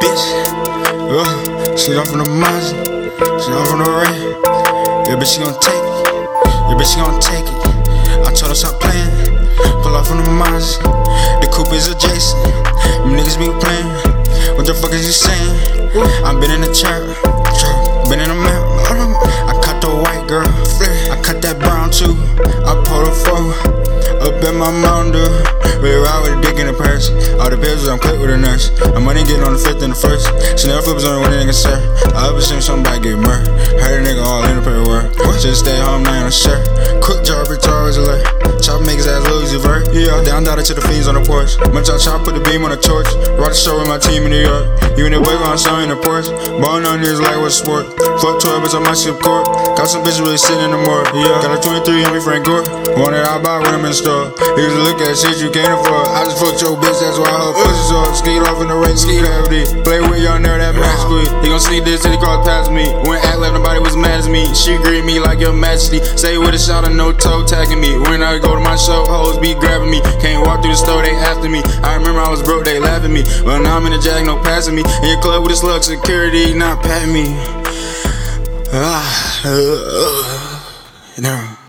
bitch. Uh, she off from the Mazda, she off from the rain. Yeah, bitch, she gon' take it. Yeah, bitch, she gon' take it. I told her stop playing. Pull off from the Mazda. The coupe is adjacent. Them niggas be playing. What the fuck is you saying? I been in the trap, been in the map. I cut the white girl, I cut that brown too. I pulled a four up in my mountain. We ride with a dick in the purse. All I'm quick with a nurse. I'm money getting on the fifth and the first. Chanel flippers on the one nigga, sir. I ever seen somebody get murdered. Heard a nigga all in the paperwork. Just stay home, now on a shirt. Quick job, bitch, alert. Yeah, down, down to the fiends on the porch. Much I chop, put the beam on the torch. Rock the show with my team in New York. You in the boy on some in the porch. Ballin' on niggas like what's sport. Fuck 12 bitch on my ship court. Got some bitches really sitting in the morgue. Yeah, got a 23 on me, Frank Gore. Want it, I buy when I'm in store. Niggas look at shit you can't afford. I just fucked your bitch, that's why her pussy's off. Skeet off in the rain, skeet heavy. Play with y'all nerd, that match squid. He gon' see this till he cross past me. When act like nobody was me. She greet me like your majesty. Say with a shot of no toe tagging me. When I go to my show, hoes be grabbing me. Can't walk through the store, they after me. I remember I was broke, they laugh at me. But now I'm in the jag, no passing me. In your club with a slug security, not patting me. Ah, uh, uh, no.